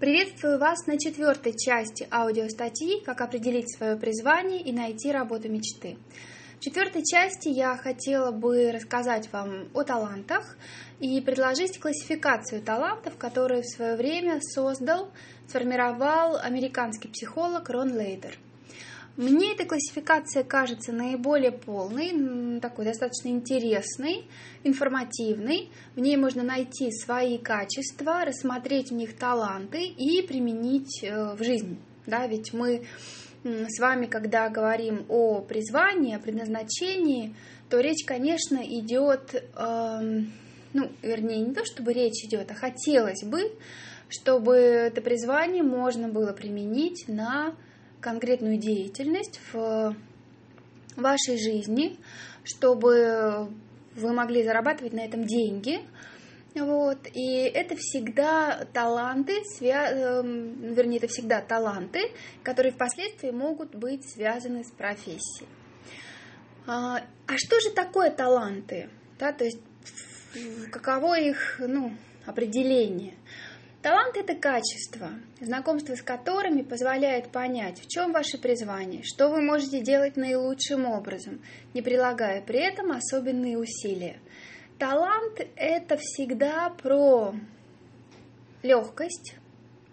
Приветствую вас на четвертой части аудиостатьи «Как определить свое призвание и найти работу мечты». В четвертой части я хотела бы рассказать вам о талантах и предложить классификацию талантов, которую в свое время создал, сформировал американский психолог Рон Лейдер – мне эта классификация кажется наиболее полной, такой достаточно интересной, информативной. В ней можно найти свои качества, рассмотреть в них таланты и применить э, в жизни. Да, ведь мы с вами, когда говорим о призвании, о предназначении, то речь, конечно, идет, э, ну, вернее, не то, чтобы речь идет, а хотелось бы, чтобы это призвание можно было применить на конкретную деятельность в вашей жизни, чтобы вы могли зарабатывать на этом деньги. Вот. И это всегда таланты, свя... Эм, вернее, это всегда таланты, которые впоследствии могут быть связаны с профессией. А, а что же такое таланты? Да, то есть каково их ну, определение? Талант – это качество, знакомство с которыми позволяет понять, в чем ваше призвание, что вы можете делать наилучшим образом, не прилагая при этом особенные усилия. Талант – это всегда про легкость,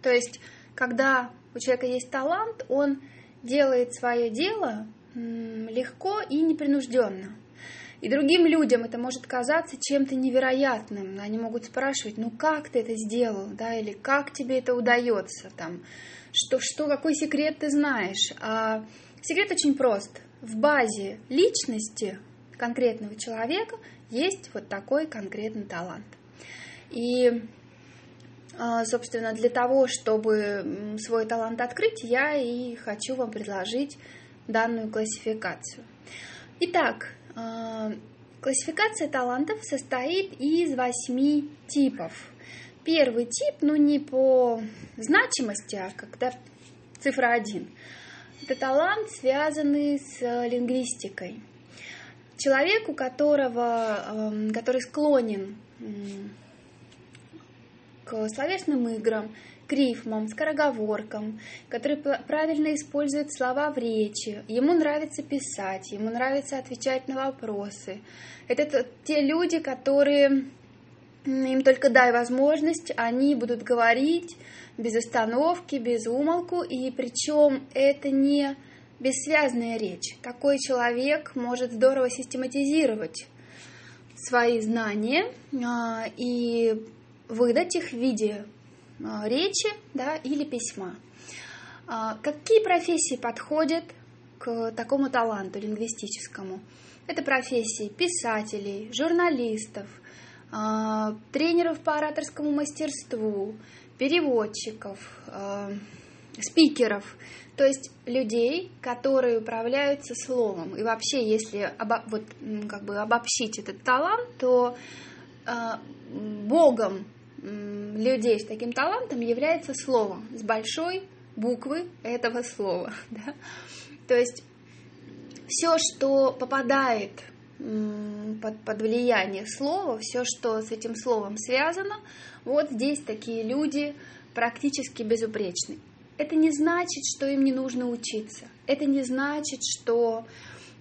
то есть, когда у человека есть талант, он делает свое дело легко и непринужденно – и другим людям это может казаться чем-то невероятным. Они могут спрашивать, ну как ты это сделал, да, или как тебе это удается, там, что, что, какой секрет ты знаешь. А секрет очень прост. В базе личности конкретного человека есть вот такой конкретный талант. И, а, собственно, для того, чтобы свой талант открыть, я и хочу вам предложить данную классификацию. Итак, классификация талантов состоит из восьми типов. Первый тип, ну не по значимости, а когда цифра один. Это талант, связанный с лингвистикой. Человек, у которого, который склонен к словесным играм, к рифмам, скороговоркам, который правильно использует слова в речи. Ему нравится писать, ему нравится отвечать на вопросы. Это те люди, которые им только дай возможность, они будут говорить без остановки, без умолку, и причем это не бессвязная речь. Такой человек может здорово систематизировать свои знания а, и выдать их в виде речи да, или письма. А, какие профессии подходят к такому таланту лингвистическому? Это профессии писателей, журналистов, а, тренеров по ораторскому мастерству, переводчиков, спикеров, то есть людей, которые управляются словом. И вообще, если обо, вот, как бы обобщить этот талант, то Богом людей с таким талантом является слово с большой буквы этого слова. Да? То есть все, что попадает под, под влияние слова, все, что с этим словом связано, вот здесь такие люди практически безупречны. Это не значит, что им не нужно учиться. Это не значит, что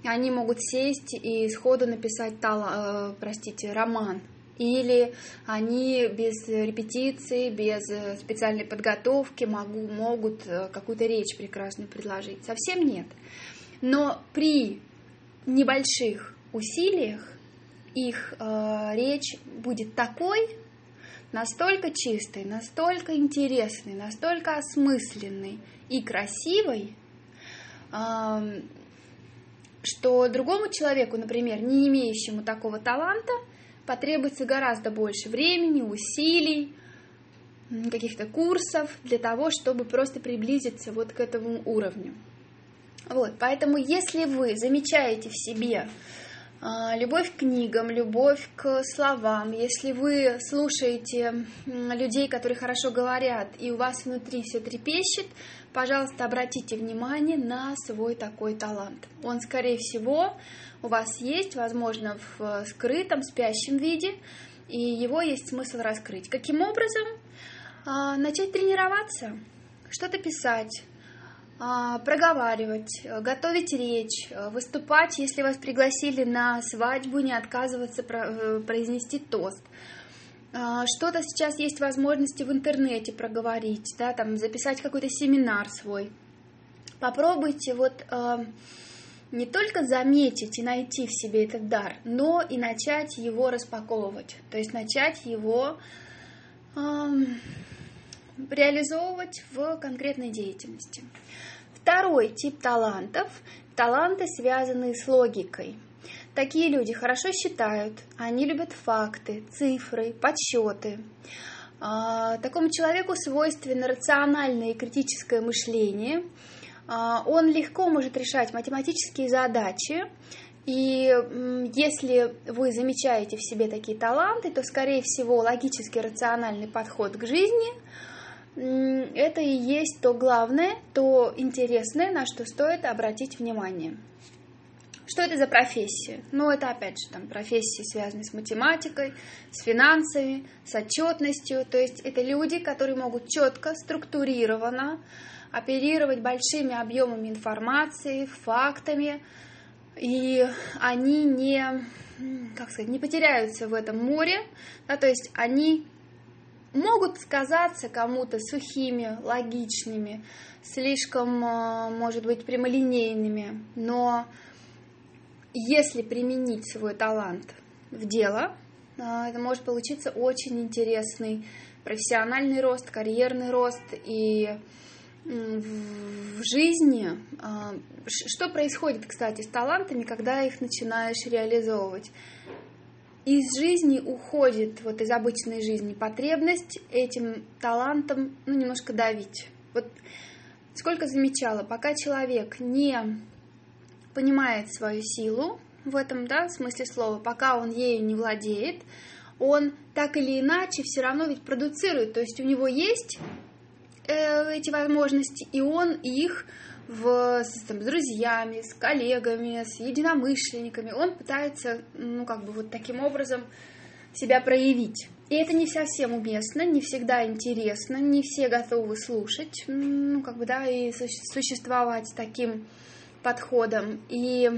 они могут сесть и сходу написать, тал, э, простите, роман или они без репетиции, без э, специальной подготовки могу, могут э, какую-то речь прекрасную предложить. Совсем нет. Но при небольших усилиях их э, речь будет такой, настолько чистой, настолько интересной, настолько осмысленной и красивой, э, что другому человеку, например, не имеющему такого таланта, потребуется гораздо больше времени, усилий, каких-то курсов для того, чтобы просто приблизиться вот к этому уровню. Вот, поэтому если вы замечаете в себе любовь к книгам, любовь к словам, если вы слушаете людей, которые хорошо говорят, и у вас внутри все трепещет, пожалуйста, обратите внимание на свой такой талант. Он, скорее всего, у вас есть, возможно, в скрытом, спящем виде, и его есть смысл раскрыть. Каким образом? А, начать тренироваться, что-то писать, а, проговаривать, готовить речь, выступать, если вас пригласили на свадьбу, не отказываться э, произнести тост. А, что-то сейчас есть возможности в интернете проговорить, да, там записать какой-то семинар свой. Попробуйте вот не только заметить и найти в себе этот дар, но и начать его распаковывать, то есть начать его э, реализовывать в конкретной деятельности. Второй тип талантов – таланты, связанные с логикой. Такие люди хорошо считают, они любят факты, цифры, подсчеты. А, такому человеку свойственно рациональное и критическое мышление – а, он легко может решать математические задачи, и если вы замечаете в себе такие таланты, то, скорее всего, логический рациональный подход к жизни это и есть то главное, то интересное, на что стоит обратить внимание. Что это за профессия? Ну, это, опять же, там, профессии, связанные с математикой, с финансами, с отчетностью. То есть это люди, которые могут четко, структурированно оперировать большими объемами информации, фактами, и они не, как сказать, не потеряются в этом море, да, то есть они могут сказаться кому-то сухими, логичными, слишком, а, может быть, прямолинейными, но если применить свой талант в дело, а, это может получиться очень интересный профессиональный рост, карьерный рост и в жизни, а, что происходит, кстати, с талантами, когда их начинаешь реализовывать? Из жизни уходит, вот из обычной жизни, потребность этим талантом, ну, немножко давить. Вот сколько замечала, пока человек не понимает свою силу в этом, да, смысле слова, пока он ею не владеет, он так или иначе все равно ведь продуцирует, то есть у него есть Э, эти возможности, и он их в, с, там, с друзьями, с коллегами, с единомышленниками, он пытается, ну, как бы вот таким образом себя проявить. И это не совсем уместно, не всегда интересно, не все готовы слушать, ну, как бы, да, и существовать таким подходом. И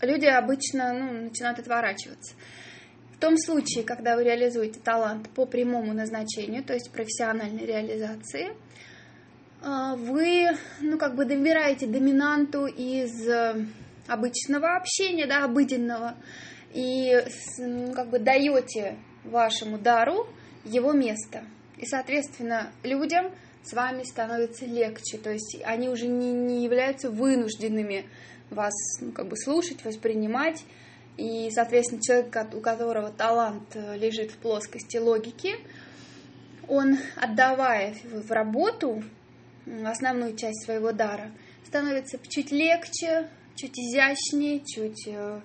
люди обычно, ну, начинают отворачиваться. В том случае, когда вы реализуете талант по прямому назначению, то есть профессиональной реализации, вы, ну, как бы добираете доминанту из обычного общения, да, обыденного, и, как бы даете вашему дару его место. И, соответственно, людям с вами становится легче, то есть они уже не, не являются вынужденными вас, ну, как бы слушать, воспринимать, и, соответственно, человек, у которого талант э, лежит в плоскости логики, он, отдавая в работу основную часть своего дара, становится чуть легче, чуть изящнее, чуть, э,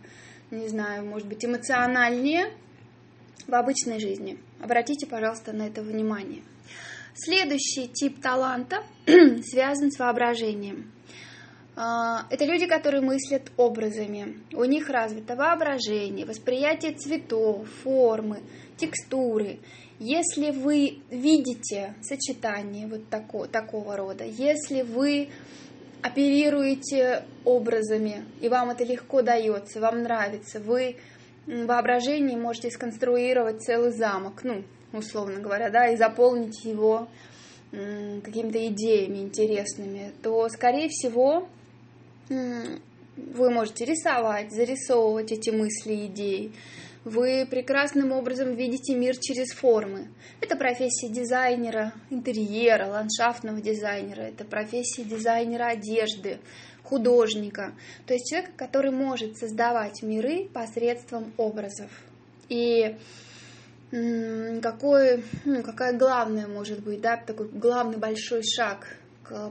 не знаю, может быть, эмоциональнее в обычной жизни. Обратите, пожалуйста, на это внимание. Следующий тип таланта связан с воображением. А, это люди, которые мыслят образами. У них развито воображение, восприятие цветов, формы, текстуры. Если вы видите сочетание вот тако, такого рода, если вы оперируете образами, и вам это легко дается, вам нравится, вы в воображении можете сконструировать целый замок, ну, условно говоря, да, и заполнить его какими-то идеями интересными, то, скорее всего, вы можете рисовать, зарисовывать эти мысли идеи. Вы прекрасным образом видите мир через формы. Это профессия дизайнера интерьера, ландшафтного дизайнера, это профессия дизайнера одежды, художника. То есть человек, который может создавать миры посредством образов. И какой, ну, какая главная может быть, да, такой главный большой шаг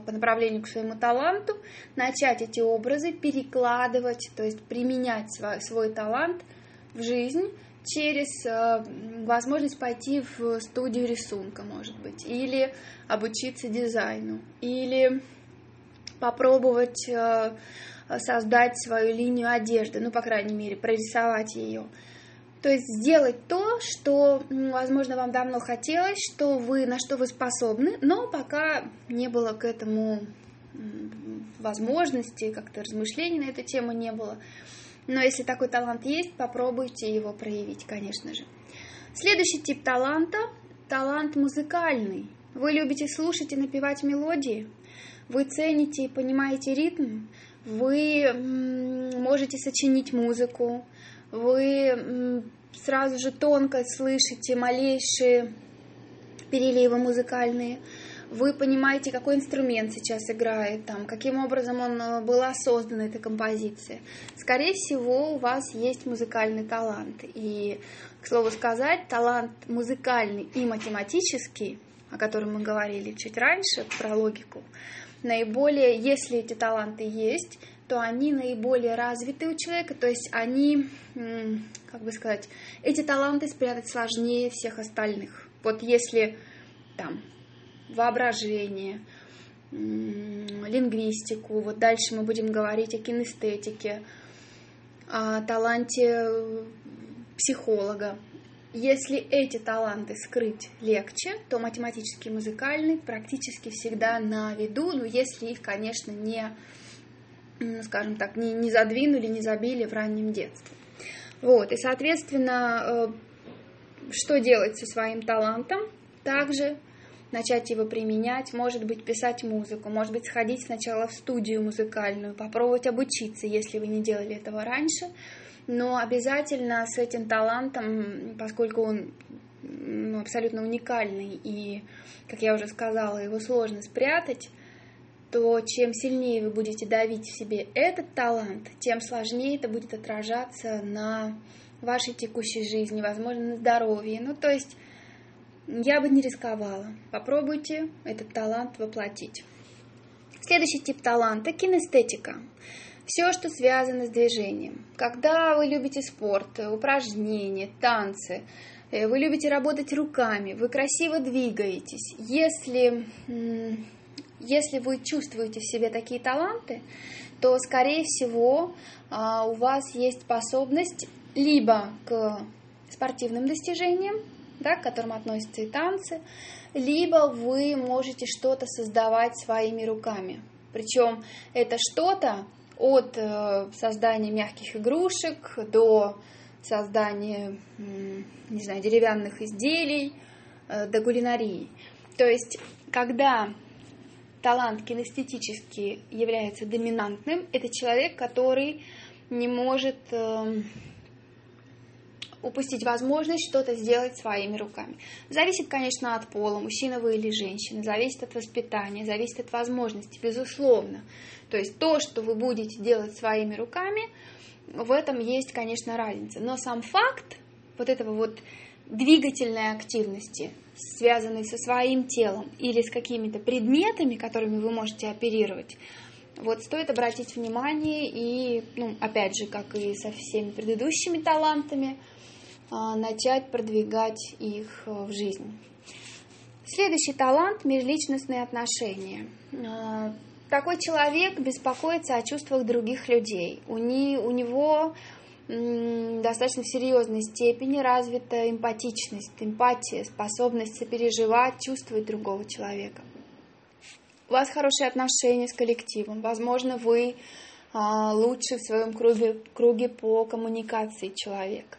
по направлению к своему таланту, начать эти образы перекладывать, то есть применять свой, свой талант в жизнь через э, возможность пойти в студию рисунка, может быть, или обучиться дизайну, или попробовать э, создать свою линию одежды, ну, по крайней мере, прорисовать ее. То есть сделать то, что, возможно, вам давно хотелось, что вы, на что вы способны, но пока не было к этому возможности, как-то размышлений на эту тему не было. Но если такой талант есть, попробуйте его проявить, конечно же. Следующий тип таланта – талант музыкальный. Вы любите слушать и напевать мелодии, вы цените и понимаете ритм, вы можете сочинить музыку, вы сразу же тонко слышите малейшие переливы музыкальные, вы понимаете, какой инструмент сейчас играет, там, каким образом он э, была создана эта композиция. Скорее всего, у вас есть музыкальный талант. И, к слову сказать, талант музыкальный и математический, о котором мы говорили чуть раньше, про логику, наиболее, если эти таланты есть, то они наиболее развиты у человека, то есть они, как бы сказать, эти таланты спрятать сложнее всех остальных. Вот если там воображение, лингвистику, вот дальше мы будем говорить о кинестетике, о таланте психолога. Если эти таланты скрыть легче, то математический и музыкальный практически всегда на виду, ну если их, конечно, не скажем так, не, не задвинули, не забили в раннем детстве. Вот, и, соответственно, э, что делать со своим талантом? Также начать его применять, может быть, писать музыку, может быть, сходить сначала в студию музыкальную, попробовать обучиться, если вы не делали этого раньше, но обязательно с этим талантом, поскольку он ну, абсолютно уникальный и, как я уже сказала, его сложно спрятать, то чем сильнее вы будете давить в себе этот талант, тем сложнее это будет отражаться на вашей текущей жизни, возможно, на здоровье. Ну, то есть я бы не рисковала. Попробуйте этот талант воплотить. Следующий тип таланта – кинестетика. Все, что связано с движением. Когда вы любите спорт, упражнения, танцы, э, вы любите работать руками, вы красиво двигаетесь. Если если вы чувствуете в себе такие таланты, то, скорее всего, а, у вас есть способность либо к спортивным достижениям, да, к которым относятся и танцы, либо вы можете что-то создавать своими руками. Причем это что-то от э, создания мягких игрушек до создания, не знаю, деревянных изделий, э, до кулинарии. То есть, когда талант кинестетически является доминантным, это человек, который не может э, упустить возможность что-то сделать своими руками. Зависит, конечно, от пола, мужчина вы или женщина, зависит от воспитания, зависит от возможностей, безусловно. То есть то, что вы будете делать своими руками, в этом есть, конечно, разница. Но сам факт вот этого вот двигательной активности, связанной со своим телом или с какими-то предметами, которыми вы можете оперировать, вот стоит обратить внимание и, ну, опять же, как и со всеми предыдущими талантами, а, начать продвигать их э, в жизнь. Следующий талант – межличностные отношения. А, такой человек беспокоится о чувствах других людей. У, не, у него достаточно в серьезной степени развита эмпатичность, эмпатия, способность сопереживать, чувствовать другого человека. У вас хорошие отношения с коллективом, возможно, вы а, лучше в своем круге, круге по коммуникации человек.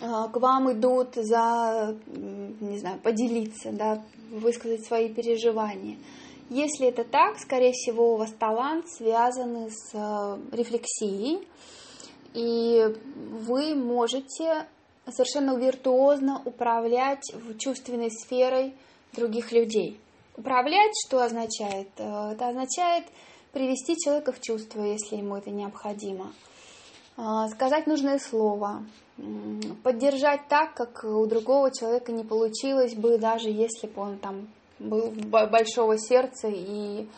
А, к вам идут за, не знаю, поделиться, да, высказать свои переживания. Если это так, скорее всего, у вас талант связан с а, рефлексией, и вы можете совершенно виртуозно управлять чувственной сферой других людей. Управлять что означает? Э, это означает привести человека в чувство, если ему это необходимо. Э, сказать нужное слово. Поддержать так, как у другого человека не получилось бы, даже если бы он там был большого сердца и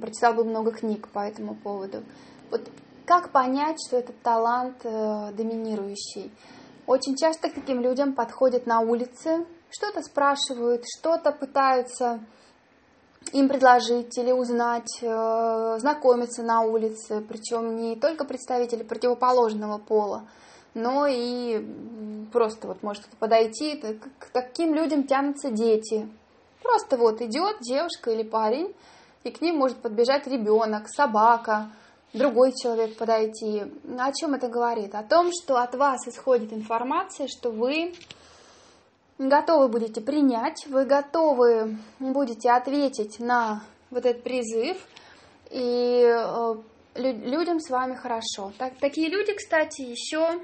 прочитал бы много книг по этому поводу. Вот как понять, что этот талант э, доминирующий? Очень часто к таким людям подходят на улице, что-то спрашивают, что-то пытаются им предложить или узнать, э, знакомиться на улице, причем не только представители противоположного пола, но и просто вот может подойти, к таким людям тянутся дети. Просто вот идет девушка или парень, и к ним может подбежать ребенок, собака, другой человек подойти. О чем это говорит? О том, что от вас исходит информация, что вы готовы будете принять, вы готовы будете ответить на вот этот призыв, и э, людям с вами хорошо. Так, такие люди, кстати, еще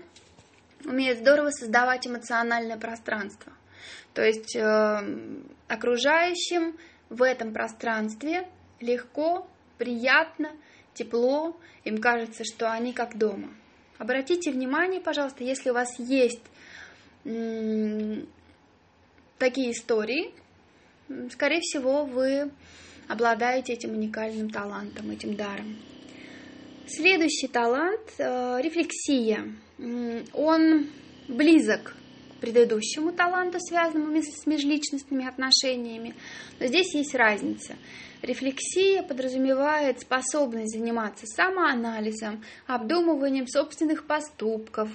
умеют здорово создавать эмоциональное пространство. То есть э, окружающим в этом пространстве легко, приятно, тепло, им кажется, что они как дома. Обратите внимание, пожалуйста, если у вас есть такие истории, скорее всего, вы обладаете этим уникальным талантом, этим даром. Следующий талант э, – рефлексия. Он близок предыдущему таланту, связанному с межличностными отношениями, но здесь есть разница. Рефлексия подразумевает способность заниматься самоанализом, обдумыванием собственных поступков,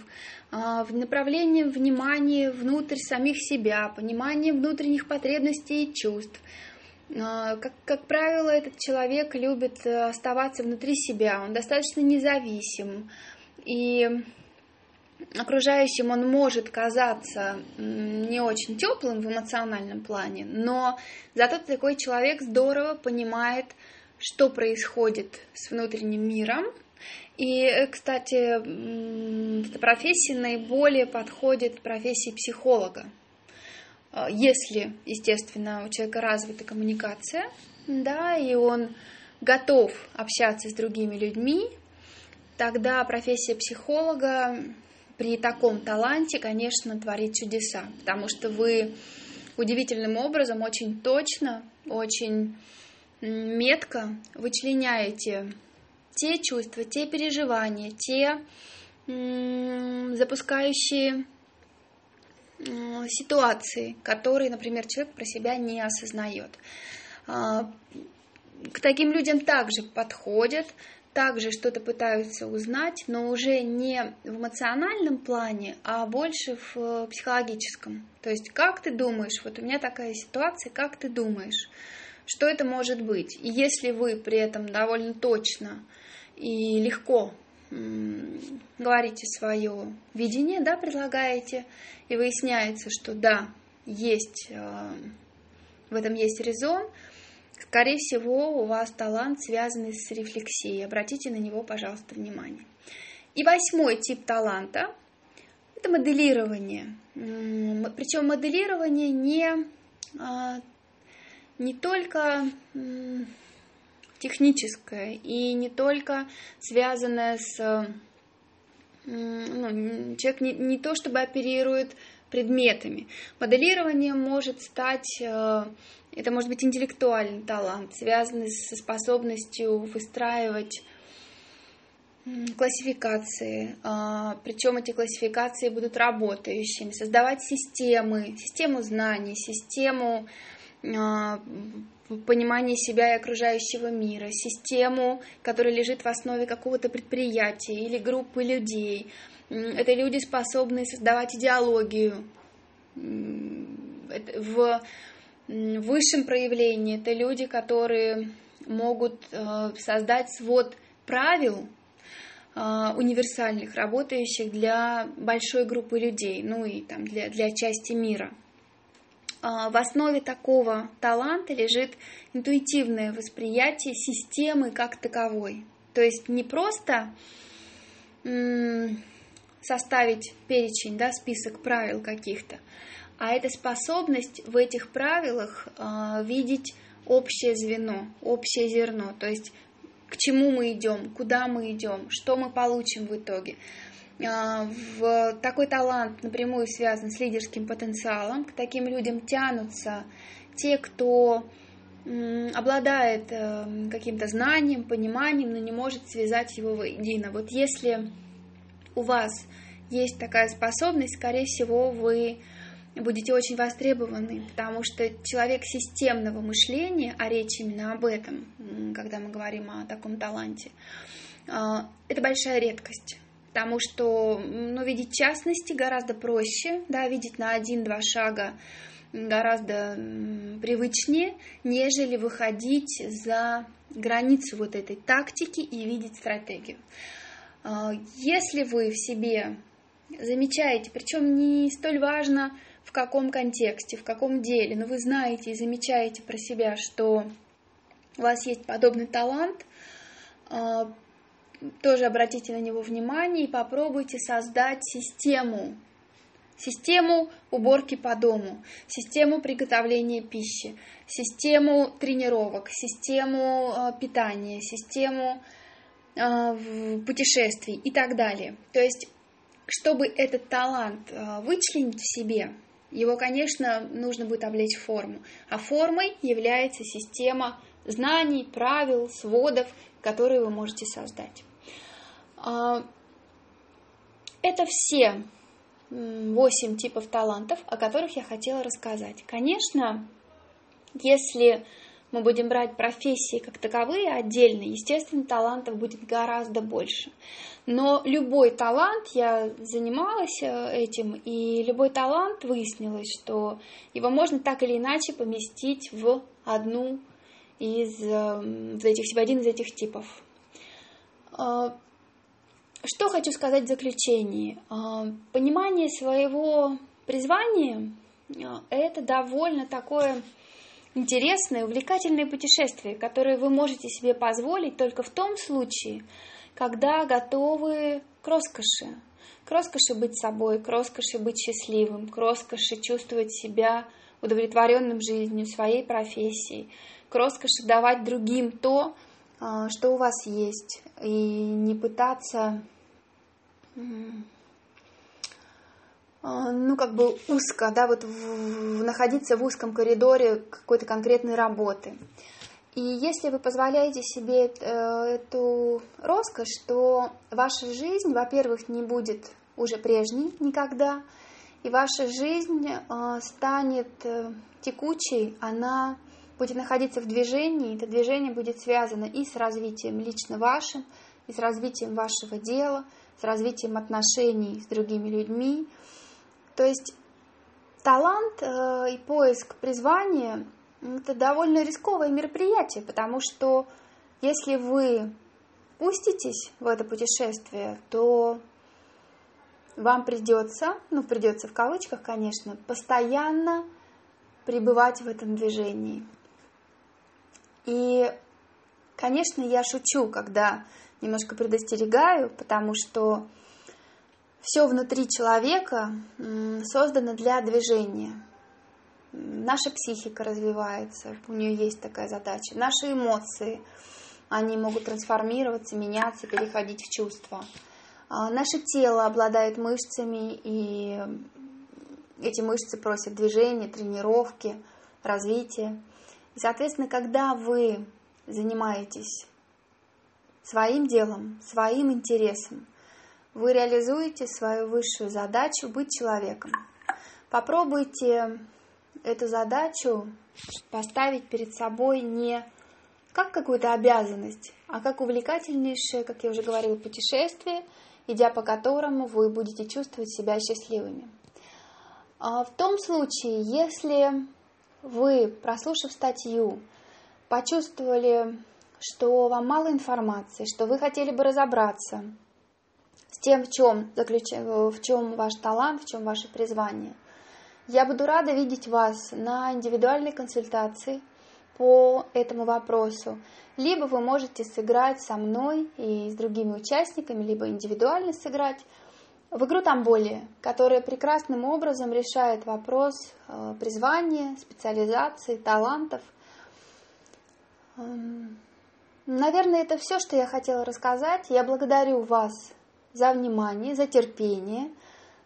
а, направлением внимания внутрь самих себя, пониманием внутренних потребностей и чувств. А, как, как правило, этот человек любит э, оставаться внутри себя, он достаточно независим, и окружающим он может казаться не очень теплым в эмоциональном плане, но зато такой человек здорово понимает, что происходит с внутренним миром. И, э, кстати, эта профессия наиболее подходит профессии психолога. А, если, естественно, у человека развита коммуникация, да, и он готов общаться с другими людьми, тогда профессия психолога при таком таланте, конечно, творит чудеса, потому что вы удивительным образом, очень точно, очень метко вычленяете те чувства, те переживания, те запускающие ситуации, которые, например, человек про себя не осознает. А, к таким людям также подходят также что-то пытаются узнать, но уже не в эмоциональном плане, а больше в э, психологическом. То есть, как ты думаешь, вот у меня такая ситуация, как ты думаешь, что это может быть? И если вы при этом довольно точно и легко говорите свое видение, да, предлагаете, и выясняется, что да, есть, э, в этом есть резон, Скорее всего, у вас талант, связанный с рефлексией. Обратите на него, пожалуйста, внимание. И восьмой тип таланта – это моделирование. Причем моделирование не, а, не только техническое и не только связанное с... Ну, человек не, не то чтобы оперирует предметами. Моделирование может стать э, это может быть интеллектуальный талант, связанный со способностью выстраивать классификации, а, причем эти классификации будут работающими, создавать системы, систему знаний, систему понимания себя и окружающего мира, систему, которая лежит в основе какого-то предприятия или группы людей. Это люди, способные создавать идеологию в в высшем проявлении это люди, которые могут э, создать свод правил э, универсальных, работающих для большой группы людей, ну и там для, для части мира. А, в основе такого таланта лежит интуитивное восприятие системы как таковой. То есть не просто составить перечень, да, список правил каких-то, а это способность в этих правилах э, видеть общее звено, общее зерно, то есть к чему мы идем, куда мы идем, что мы получим в итоге. Э, в такой талант напрямую связан с лидерским потенциалом. К таким людям тянутся те, кто обладает э, каким-то знанием, пониманием, но не может связать его воедино. Вот если у вас есть такая способность, скорее всего, вы будете очень востребованы, потому что человек системного мышления, а речь именно об этом, когда мы говорим о таком таланте, а, это большая редкость. Потому что ну, видеть частности гораздо проще, да, видеть на один-два шага гораздо привычнее, нежели выходить за границу вот этой тактики и видеть стратегию. А, если вы в себе замечаете, причем не столь важно в каком контексте, в каком деле, но вы знаете и замечаете про себя, что у вас есть подобный талант, а, тоже обратите на него внимание и попробуйте создать систему, систему уборки по дому, систему приготовления пищи, систему тренировок, систему а, питания, систему а, путешествий и так далее. То есть, чтобы этот талант вычленить в себе, его, конечно, нужно будет облечь в форму. А формой является система знаний, правил, сводов, которые вы можете создать. А, это все восемь типов талантов, о которых я хотела рассказать. Конечно, если мы будем брать профессии как таковые отдельно, естественно, талантов будет гораздо больше. Но любой талант, я занималась э, этим, и любой талант выяснилось, что его можно так или иначе поместить в одну из, э, из этих, в один из этих типов. Что хочу сказать в заключении? А, понимание своего призвания а, – это довольно такое интересное, увлекательное путешествие, которое вы можете себе позволить только в том случае, когда готовы к роскоши. К роскоши быть собой, к роскоши быть счастливым, к роскоши чувствовать себя удовлетворенным жизнью, своей профессией, к роскоши давать другим то, что у вас есть, и не пытаться а, ну, как бы узко, да, вот в, находиться в узком коридоре какой-то конкретной работы. И если вы позволяете себе э, эту роскошь, то ваша жизнь, во-первых, не будет уже прежней никогда, и ваша жизнь э, станет э, текучей, она будет находиться в движении, это движение будет связано и с развитием лично вашим, и с развитием вашего дела, с развитием отношений с другими людьми. То есть талант и поиск призвания это довольно рисковое мероприятие, потому что если вы пуститесь в это путешествие, то вам придется, ну придется в кавычках, конечно, постоянно пребывать в этом движении. И, конечно, я шучу, когда немножко предостерегаю, потому что все внутри человека создано для движения наша психика развивается, у нее есть такая задача. Наши эмоции, они могут трансформироваться, меняться, переходить в чувства. А наше тело обладает мышцами, и эти мышцы просят движения, тренировки, развития. Соответственно, когда вы занимаетесь своим делом, своим интересом, вы реализуете свою высшую задачу быть человеком. Попробуйте эту задачу поставить перед собой не как какую-то обязанность, а как увлекательнейшее, как я уже говорила, путешествие, идя по которому вы будете чувствовать себя счастливыми. А в том случае, если вы, прослушав статью, почувствовали, что вам мало информации, что вы хотели бы разобраться с тем, в чем, заключ... в чем ваш талант, в чем ваше призвание – я буду рада видеть вас на индивидуальной консультации по этому вопросу. Либо вы можете сыграть со мной и с другими участниками, либо индивидуально сыграть в игру там более, которая прекрасным образом решает вопрос э, призвания, специализации, талантов. Эм, наверное, это все, что я хотела рассказать. Я благодарю вас за внимание, за терпение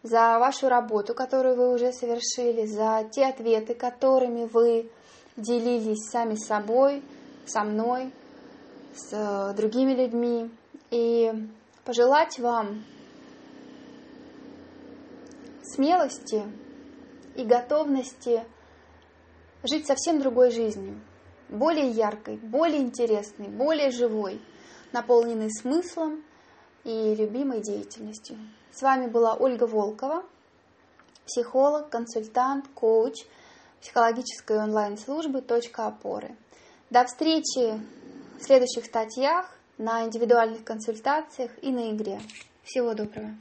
за вашу работу, которую вы уже совершили, за те ответы, которыми вы делились сами с собой, со мной, с э, другими людьми. И пожелать вам смелости и готовности жить совсем другой жизнью, более яркой, более интересной, более живой, наполненной смыслом, и любимой деятельностью. С вами была Ольга Волкова, психолог, консультант, коуч психологической онлайн-службы «Точка опоры». До встречи в следующих статьях, на индивидуальных консультациях и на игре. Всего доброго!